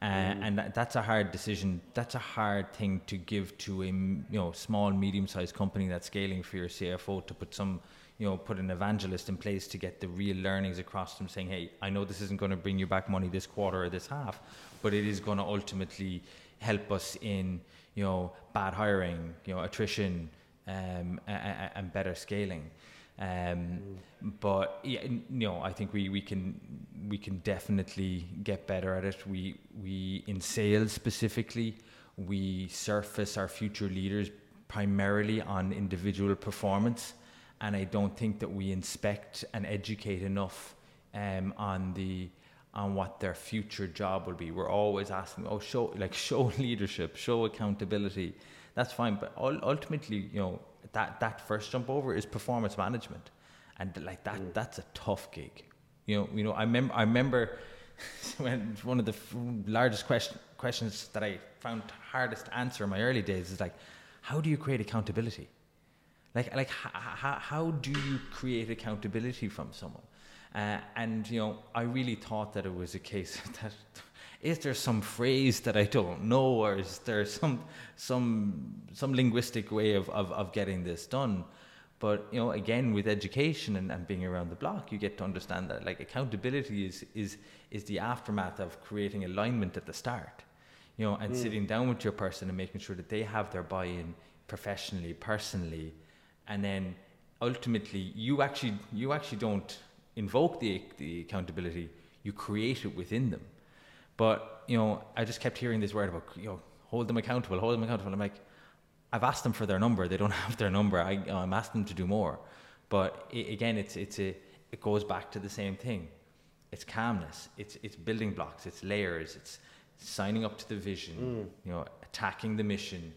Uh, mm. And that, that's a hard decision. That's a hard thing to give to a you know small, medium-sized company that's scaling for your CFO to put some you know put an evangelist in place to get the real learnings across them, saying, "Hey, I know this isn't going to bring you back money this quarter or this half, but it is going to ultimately help us in you know bad hiring, you know attrition, um, and, and better scaling." Um. But yeah, you know, I think we, we can we can definitely get better at it. We we in sales specifically, we surface our future leaders primarily on individual performance, and I don't think that we inspect and educate enough um, on the on what their future job will be. We're always asking, oh, show like <laughs> show leadership, show accountability. That's fine, but ultimately, you know, that that first jump over is performance management, and like that mm. that's a tough gig. You know, you know. I remember I remember <laughs> when one of the f- largest question, questions that I found hardest to answer in my early days is like, how do you create accountability? Like like h- h- how do you create accountability from someone? Uh, and you know, I really thought that it was a case <laughs> that is there some phrase that I don't know, or is there some some some linguistic way of, of, of getting this done? But you know, again, with education and, and being around the block, you get to understand that like accountability is is is the aftermath of creating alignment at the start. You know, and mm. sitting down with your person and making sure that they have their buy-in professionally, personally, and then ultimately you actually you actually don't invoke the the accountability, you create it within them. But you know, I just kept hearing this word about you know, hold them accountable, hold them accountable. I'm like, I've asked them for their number. They don't <laughs> have their number. I, I'm asking them to do more. But it, again, it's it's a it goes back to the same thing. It's calmness. It's it's building blocks. It's layers. It's signing up to the vision. Mm. You know, attacking the mission.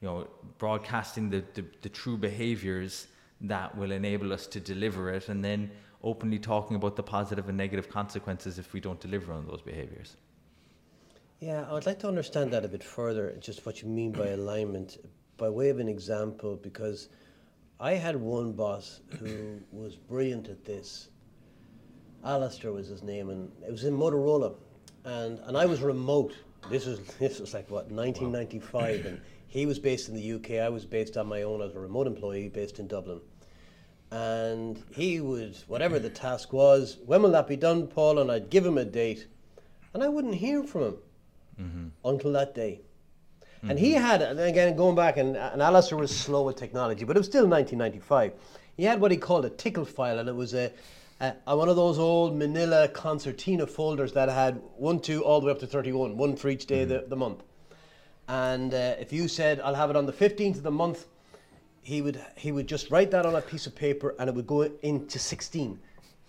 You know, broadcasting the, the, the true behaviors that will enable us to deliver it, and then openly talking about the positive and negative consequences if we don't deliver on those behaviors. Yeah, I would like to understand that a bit further, just what you mean by alignment, by way of an example, because I had one boss who <coughs> was brilliant at this. Alistair was his name, and it was in Motorola, and, and I was remote. This was <laughs> this was like what 1995, and he was based in the UK. I was based on my own as a remote employee based in Dublin, and he would whatever the task was. When will that be done, Paul? And I'd give him a date, and I wouldn't hear from him mm-hmm. until that day. Mm-hmm. And he had, and again, going back, and, and Alistair was slow with technology, but it was still 1995. He had what he called a tickle file, and it was a one of those old manila concertina folders that had 1, 2, all the way up to 31, one for each day mm-hmm. of the, the month. And uh, if you said, I'll have it on the 15th of the month, he would, he would just write that on a piece of paper and it would go into 16.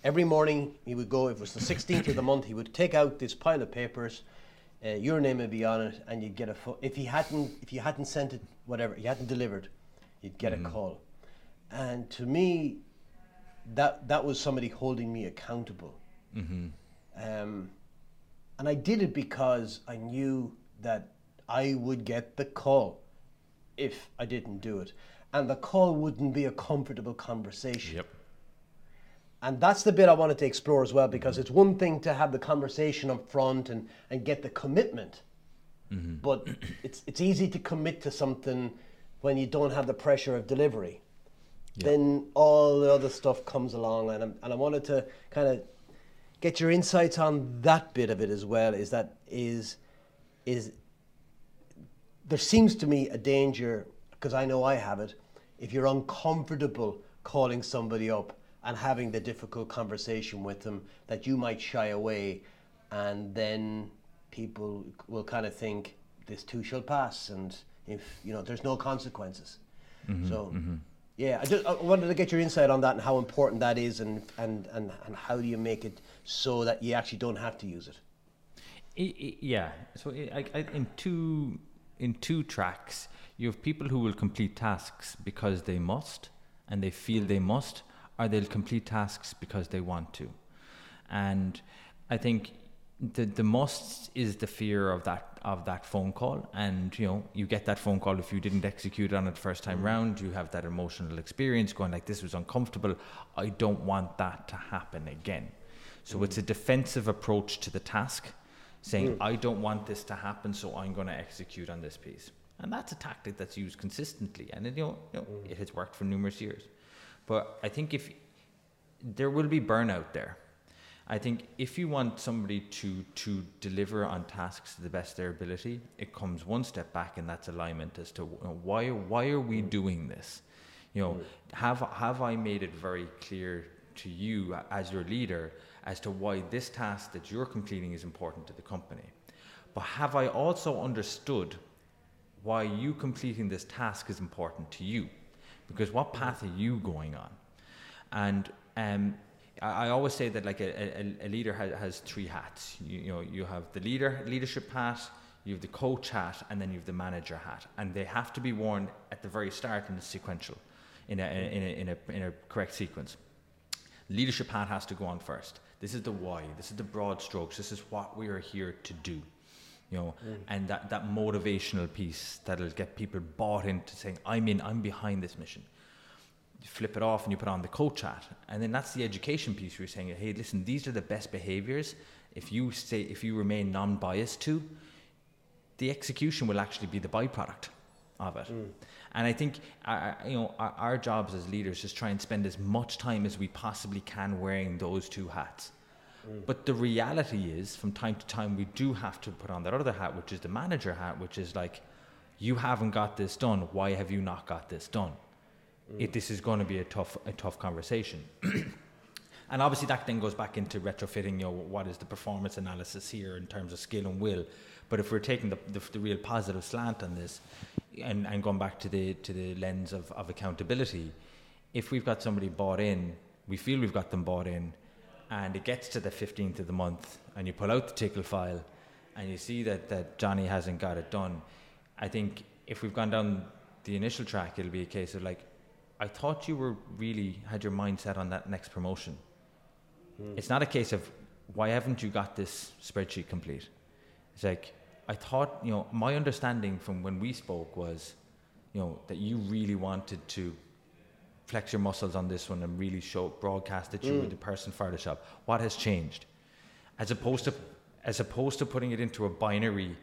Every morning he would go, if it was the 16th of the month, he would take out this pile of papers uh, your name would be on it, and you'd get a fo- if he hadn't if you hadn't sent it whatever you hadn't delivered, you'd get mm-hmm. a call, and to me, that that was somebody holding me accountable, mm-hmm. um, and I did it because I knew that I would get the call if I didn't do it, and the call wouldn't be a comfortable conversation. Yep. And that's the bit I wanted to explore as well because it's one thing to have the conversation up front and, and get the commitment. Mm-hmm. But <clears throat> it's it's easy to commit to something when you don't have the pressure of delivery. Then all the other stuff comes along and, I'm, and I wanted to kind of get your insights on that bit of it as well is that is is there seems to me a danger because I know I have it if you're uncomfortable calling somebody up and having the difficult conversation with them that you might shy away and then people will kind of think this too shall pass and if you know there's no consequences. Mm-hmm, so mm-hmm. yeah I just I wanted to get your insight on that and how important that is and and and, and how do you make it so that you actually don't have to use it, it, it yeah. So I, I, in two in two tracks you have people who will complete tasks because they must and they feel they must or they'll complete tasks because they want to. And I think the the must is the fear of that of that phone call, and you know you get that phone call if you didn't execute on it first time mm. round. You have that emotional experience going like this was uncomfortable. I don't want that to happen again. So mm. it's a defensive approach to the task, saying mm. I don't want this to happen, so I'm going to execute on this piece, and that's a tactic that's used consistently, and it, you know, you know mm. it has worked for numerous years. But I think if there will be burnout there. I think if you want somebody to to deliver on tasks to the best of their ability, it comes one step back, and that's alignment as to you know, why why are we mm. doing this? You know, have have I made it very clear to you as your leader as to why this task that you're completing is important to the company? But have I also understood why you completing this task is important to you? Because what path are you going on? And um, I, I always say that like a, a, a leader has, has three hats. You, you know, you have the leader leadership hat, you have the coach hat, and then you have the manager hat, and they have to be worn at the very start in a sequential, in a in a in a, in a correct sequence. Leadership hat has to go on first. This is the why. This is the broad strokes. This is what we are here to do. You know, mm. and that, that motivational piece that'll get people bought into saying, I'm in, I'm behind this mission you flip it off and you put on the coach hat and then that's the education piece where you're saying hey listen these are the best behaviors if you say if you remain non-biased to the execution will actually be the byproduct of it mm. And i think uh, uh, you know our, our jobs as leaders is try and spend as much time as we possibly can wearing those two hats. Mm. But the reality is from time to time we do have to put on that other hat which is the manager hat which is like you haven't got this done. Why have you not got this done? Mm. It, this is going to be a tough a tough conversation. <clears throat> and obviously that then goes back into retrofitting. You know, what is the performance analysis here in terms of skill and will? But if we're taking the, the, the real positive slant on this, and, and going back to the to the lens of, of accountability, if we've got somebody bought in, we feel we've got them bought in, and it gets to the fifteenth of the month, and you pull out the tickle file, and you see that that Johnny hasn't got it done. I think if we've gone down the initial track, it'll be a case of like, I thought you were really had your mindset on that next promotion. Mm. It's not a case of why haven't you got this spreadsheet complete? It's like I thought, you know, my understanding from when we spoke was, you know, that you really wanted to flex your muscles on this one and really show broadcast that you were the person for the job. What has changed? As opposed to as opposed to putting it into a binary,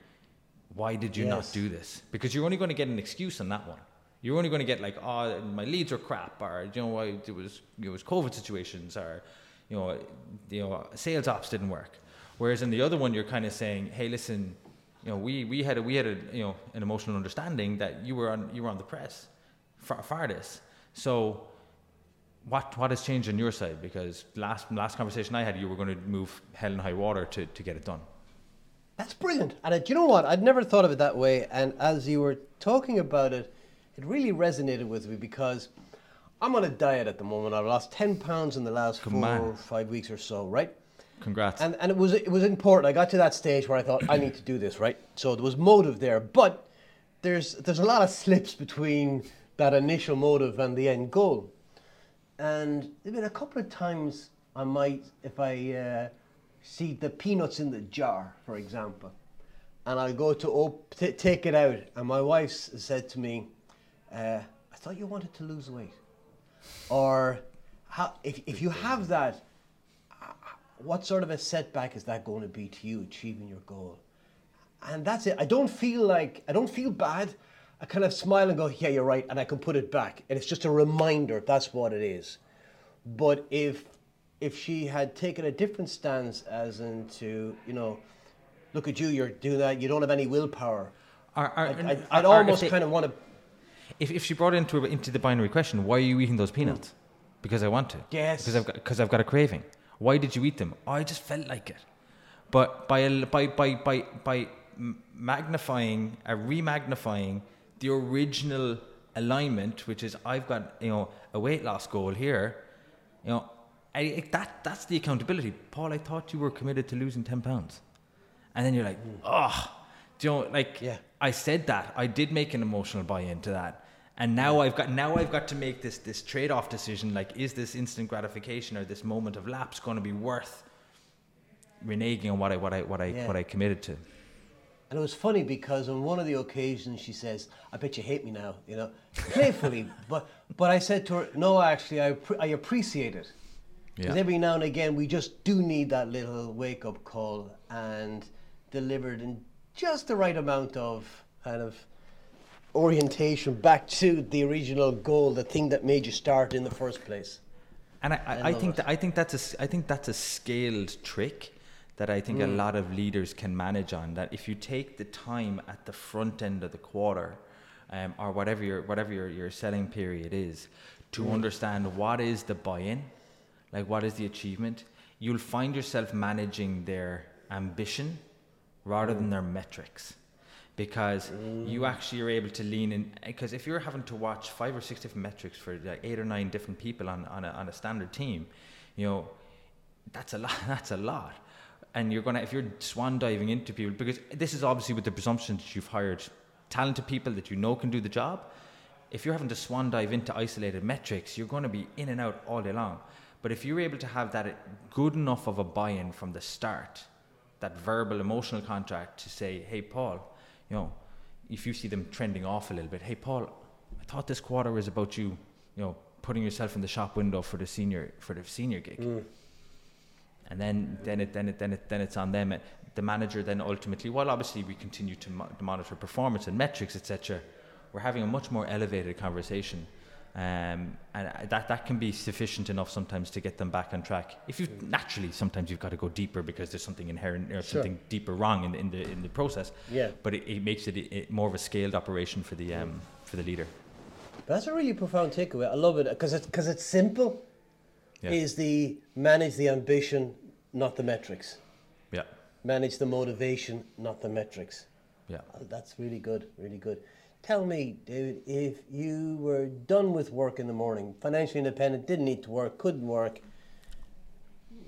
why did you not do this? Because you're only going to get an excuse on that one. You're only going to get like, oh, my leads are crap, or you know, I, it was it was COVID situations, or you know, you know, sales ops didn't work. Whereas in the other one, you're kind of saying, hey, listen, you know, we, we had a, we had a you know an emotional understanding that you were on you were on the press for this. So what what has changed on your side? Because last last conversation I had, you were going to move hell and high water to, to get it done. That's brilliant. And uh, do you know what? I'd never thought of it that way. And as you were talking about it, it really resonated with me because I'm on a diet at the moment. I've lost 10 pounds in the last Good four man. or five weeks or so, right? Congrats. And, and it was it was important. I got to that stage where I thought I need to do this, right? So there was motive there, but there's there's a lot of slips between that initial motive and the end goal. And there've been a couple of times I might, if I uh, see the peanuts in the jar, for example, and I go to op- t- take it out, and my wife said to me, uh, "I thought you wanted to lose weight," or how, if if you have that, what sort of a setback is that going to be to you achieving your goal? And that's it. I don't feel like I don't feel bad. I kind of smile and go, "Yeah, you're right," and I can put it back. And it's just a reminder. That's what it is. But if if she had taken a different stance, as into you know, look at you, you're doing that. You don't have any willpower. Are- are- I'd, I'd, I'd are- almost they- kind of want to. If, if she brought into into the binary question, why are you eating those peanuts? Because I want to. Yes. Because I've got because I've got a craving. Why did you eat them? Oh, I just felt like it. But by by by by by magnifying, uh, remagnifying the original alignment, which is I've got you know a weight loss goal here, you know, I, that that's the accountability. Paul, I thought you were committed to losing ten pounds, and then you're like, oh, do you know, like Yeah. I said that. I did make an emotional buy-in to that. And now I've got now I've got to make this this trade-off decision like is this instant gratification or this moment of lapse going to be worth reneging on what I what I what I Yeah. what I committed to. And it was funny because on one of the occasions she says, "I bet you hate me now," you know, playfully. <laughs> but but I said to her, "No, actually, I I appreciate it because Yeah. every now and again we just do need that little wake up call and delivered in just the right amount of kind of orientation back to the original goal, the thing that made you start in the first place." And I, I I, think that I think that's a I think that's a scaled trick that I think a lot of leaders can manage on. That if you take the time at the front end of the quarter, um, or whatever your whatever your, your selling period is, to understand what is the buy-in, like what is the achievement, you'll find yourself managing their ambition rather than their metrics. Because you actually are able to lean in. Because if you're having to watch five or six different metrics for like eight or nine different people on, on, a, on a standard team, you know, that's a lot. <laughs> That's a lot. And you're gonna if you're swan diving into people because this is obviously with the presumption that you've hired talented people that you know can do the job. If you're having to swan dive into isolated metrics, you're going to be in and out all day long. But if you're able to have that eh, good enough of a buy-in from the start, that verbal emotional contract to say, "Hey, Paul, you know, if you see them trending off a little bit, hey, Paul, I thought this quarter was about you, you know, putting yourself in the shop window for the senior for the senior gig." Mm. and then then it then it then it then it's on them. The manager then ultimately, while obviously we continue to, mo- to monitor performance and metrics, etc., we're having a much more elevated conversation, um, and that that can be sufficient enough sometimes to get them back on track. If you naturally, sometimes you've got to go deeper because there's something inherent or Sure. something deeper wrong in, in the in the process. Yeah. But it, it makes it, it more of a scaled operation for the um, for the leader. That's a really profound takeaway. I love it because it's because it's simple. Yeah. Is the manage the ambition, not the metrics. Yeah. Manage the motivation, not the metrics. Yeah. That's really good, really good. Tell me, David, if you were done with work in the morning, financially independent, didn't need to work, couldn't work,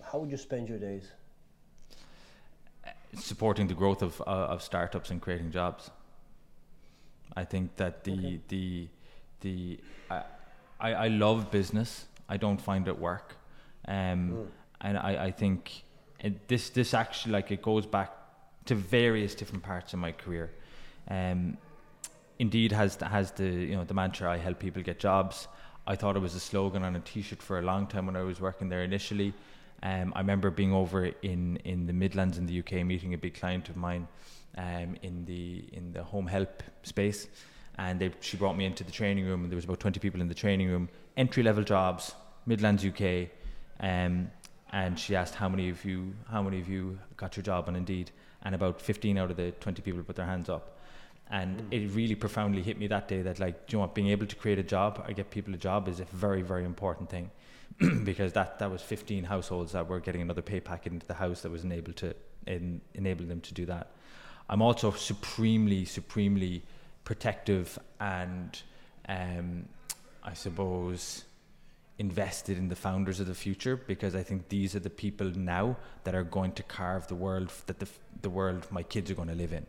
how would you spend your days? supporting the growth of uh, of startups and creating jobs. I think that the Okay. the the I, I I love business. I don't find it work, um, and I I think it, this this actually like it goes back to various different parts of my career. Um, Indeed has has the you know the mantra I help people get jobs. I thought it was a slogan on a T-shirt for a long time when I was working there initially. Um, I remember being over in, in the Midlands in the UK, meeting a big client of mine um, in the in the home help space, and they, she brought me into the training room, and there was about twenty people in the training room, entry level jobs, Midlands UK, um, and she asked how many of you how many of you got your job on Indeed, and about fifteen out of the twenty people put their hands up. And it really profoundly hit me that day that like, do you know what, being able to create a job or get people a job is a very, very important thing. <clears throat> because that, that was 15 households that were getting another pay packet into the house that was enabled to en- enable them to do that. I'm also supremely, supremely protective and um, I suppose invested in the founders of the future because I think these are the people now that are going to carve the world that the, the world my kids are going to live in.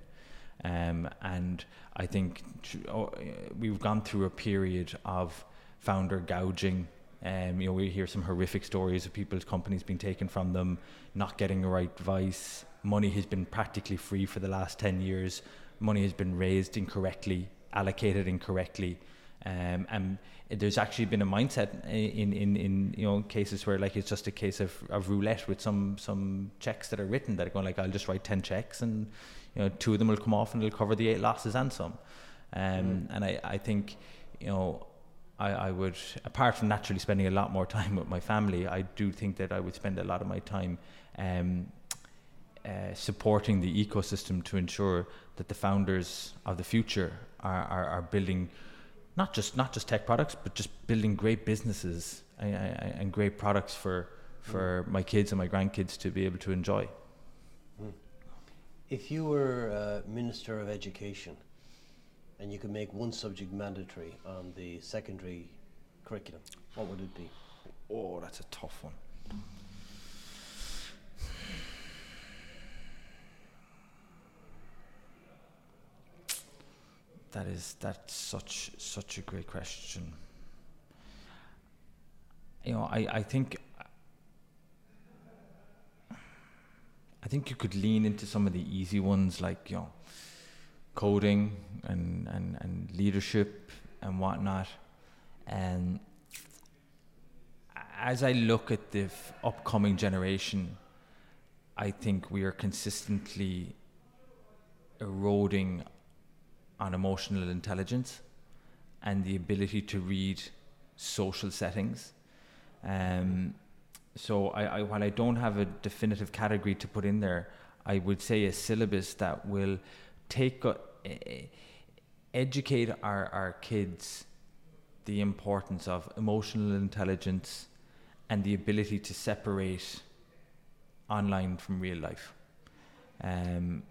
Um, and I think oh, uh, we've gone through a period of founder gouging. Um, you know, we hear some horrific stories of people's companies being taken from them, not getting the right advice. Money has been practically free for the last 10 years. Money has been raised incorrectly, allocated incorrectly. Um, and there's actually been a mindset in, in, in you know cases where like it's just a case of, of roulette with some some checks that are written that are going like I'll just write 10 checks and you know two of them will come off and it'll cover the eight losses and some. Um, and I, I think you know I, I would apart from naturally spending a lot more time with my family I do think that I would spend a lot of my time um, uh, supporting the ecosystem to ensure that the founders of the future are, are, are building not just not just tech products but just building great businesses and, and and great products for for my kids and my grandkids to be able to enjoy. If you were uh, Minister of Education and you could make one subject mandatory on the secondary curriculum, what would it be? oh that's a tough one that is that's such such a great question you know i i think I think you could lean into some of the easy ones like you know coding and and, and leadership and whatnot. And as I look at the f- upcoming generation, I think we are consistently eroding on emotional intelligence and the ability to read social settings. Um, so I, I, while I don't have a definitive category to put in there, I would say a syllabus that will take uh, educate our, our kids the importance of emotional intelligence and the ability to separate online from real life. Um,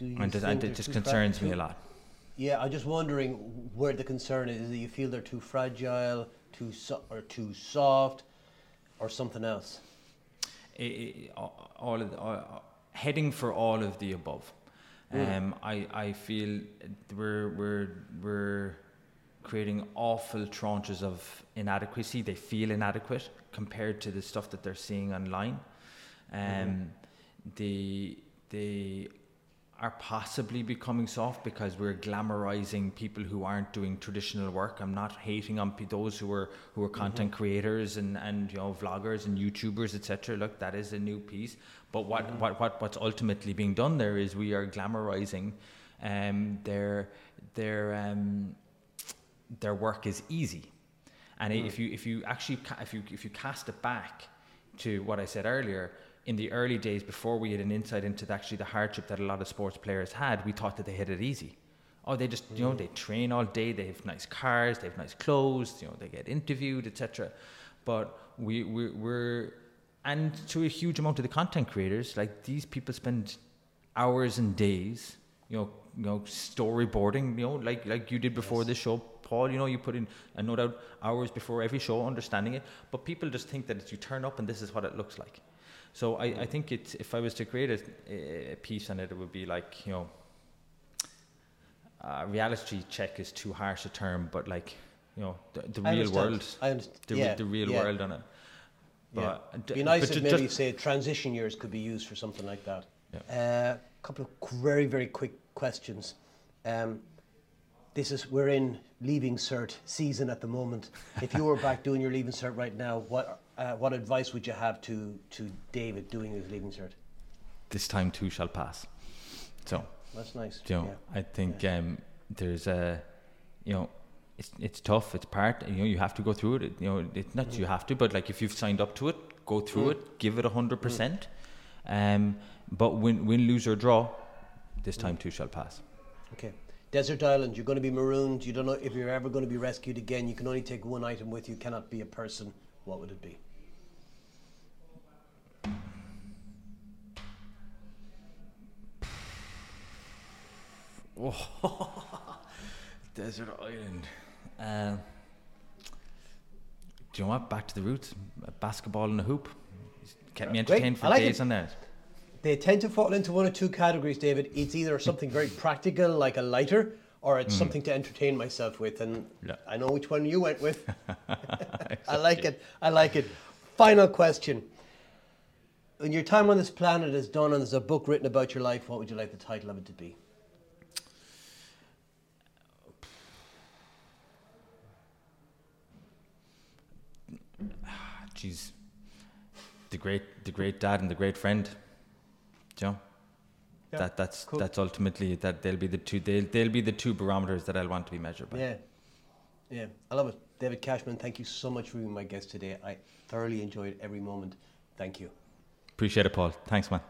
and, it, and it just concerns me a lot. Yeah, I'm just wondering where the concern is. That you feel they're too fragile, too so- or too soft, or something else? It, it, all of the, all, heading for all of the above. Mm. Um, I I feel we're we're we're creating awful tranches of inadequacy. They feel inadequate compared to the stuff that they're seeing online. Um, mm-hmm. They they are possibly becoming soft because we're glamorizing people who aren't doing traditional work. I'm not hating on those who are who are content mm-hmm. creators and, and you know vloggers and YouTubers etc. Look, that is a new piece. But what, mm-hmm. what, what what's ultimately being done there is we are glamorizing um, their their um, their work is easy. And mm. if you if you actually if you if you cast it back to what I said earlier, in the early days before we had an insight into actually the hardship that a lot of sports players had, we thought that they had it easy. Oh, they just you know they train all day, they have nice cars, they have nice clothes, you know they get interviewed, etc. But we, we we're and to a huge amount of the content creators, like these people spend hours and days, you know, you know, storyboarding, you know, like like you did before yes. this show, Paul. You know, you put in, and no doubt, hours before every show, understanding it. But people just think that you turn up and this is what it looks like. So I, I think it's, if I was to create a, a piece on it, it would be like, you know, uh, reality check is too harsh a term, but like, you know, the, the real world, I understand. the, yeah, the real yeah. world on it. But yeah. It'd be nice if maybe say transition years could be used for something like that. A yeah. uh, couple of very very quick questions. Um, this is we're in leaving cert season at the moment. If you were back doing your leaving cert right now, what uh, what advice would you have to to David doing his leaving cert? This time too shall pass. So that's nice. You know, yeah. I think yeah. um, there's a, you know, it's it's tough. It's part. You know, you have to go through it. You know, it's not mm. you have to, but like if you've signed up to it, go through mm. it. Give it a hundred percent. Mm. Um, but win, win, lose or draw, this time mm. too shall pass. Okay. Desert island, you're going to be marooned. You don't know if you're ever going to be rescued again. You can only take one item with you. Cannot be a person. What would it be? <laughs> Desert island. Um, do you know what? Back to the roots. A basketball and a hoop. Kept me entertained Great. for like days it. on that. They tend to fall into one or two categories, David. It's either something very practical, like a lighter, or it's mm. something to entertain myself with. And yeah. I know which one you went with. <laughs> I like it. I like it. Final question. When your time on this planet is done and there's a book written about your life, what would you like the title of it to be? Jeez, the great, the great dad and the great friend. Joe. Yeah, that that's cool. that's ultimately that they'll be the two they'll they'll be the two barometers that I'll want to be measured by. Yeah, yeah, I love it. David Cashman, thank you so much for being my guest today. I thoroughly enjoyed every moment. Thank you. Appreciate it, Paul. Thanks, man.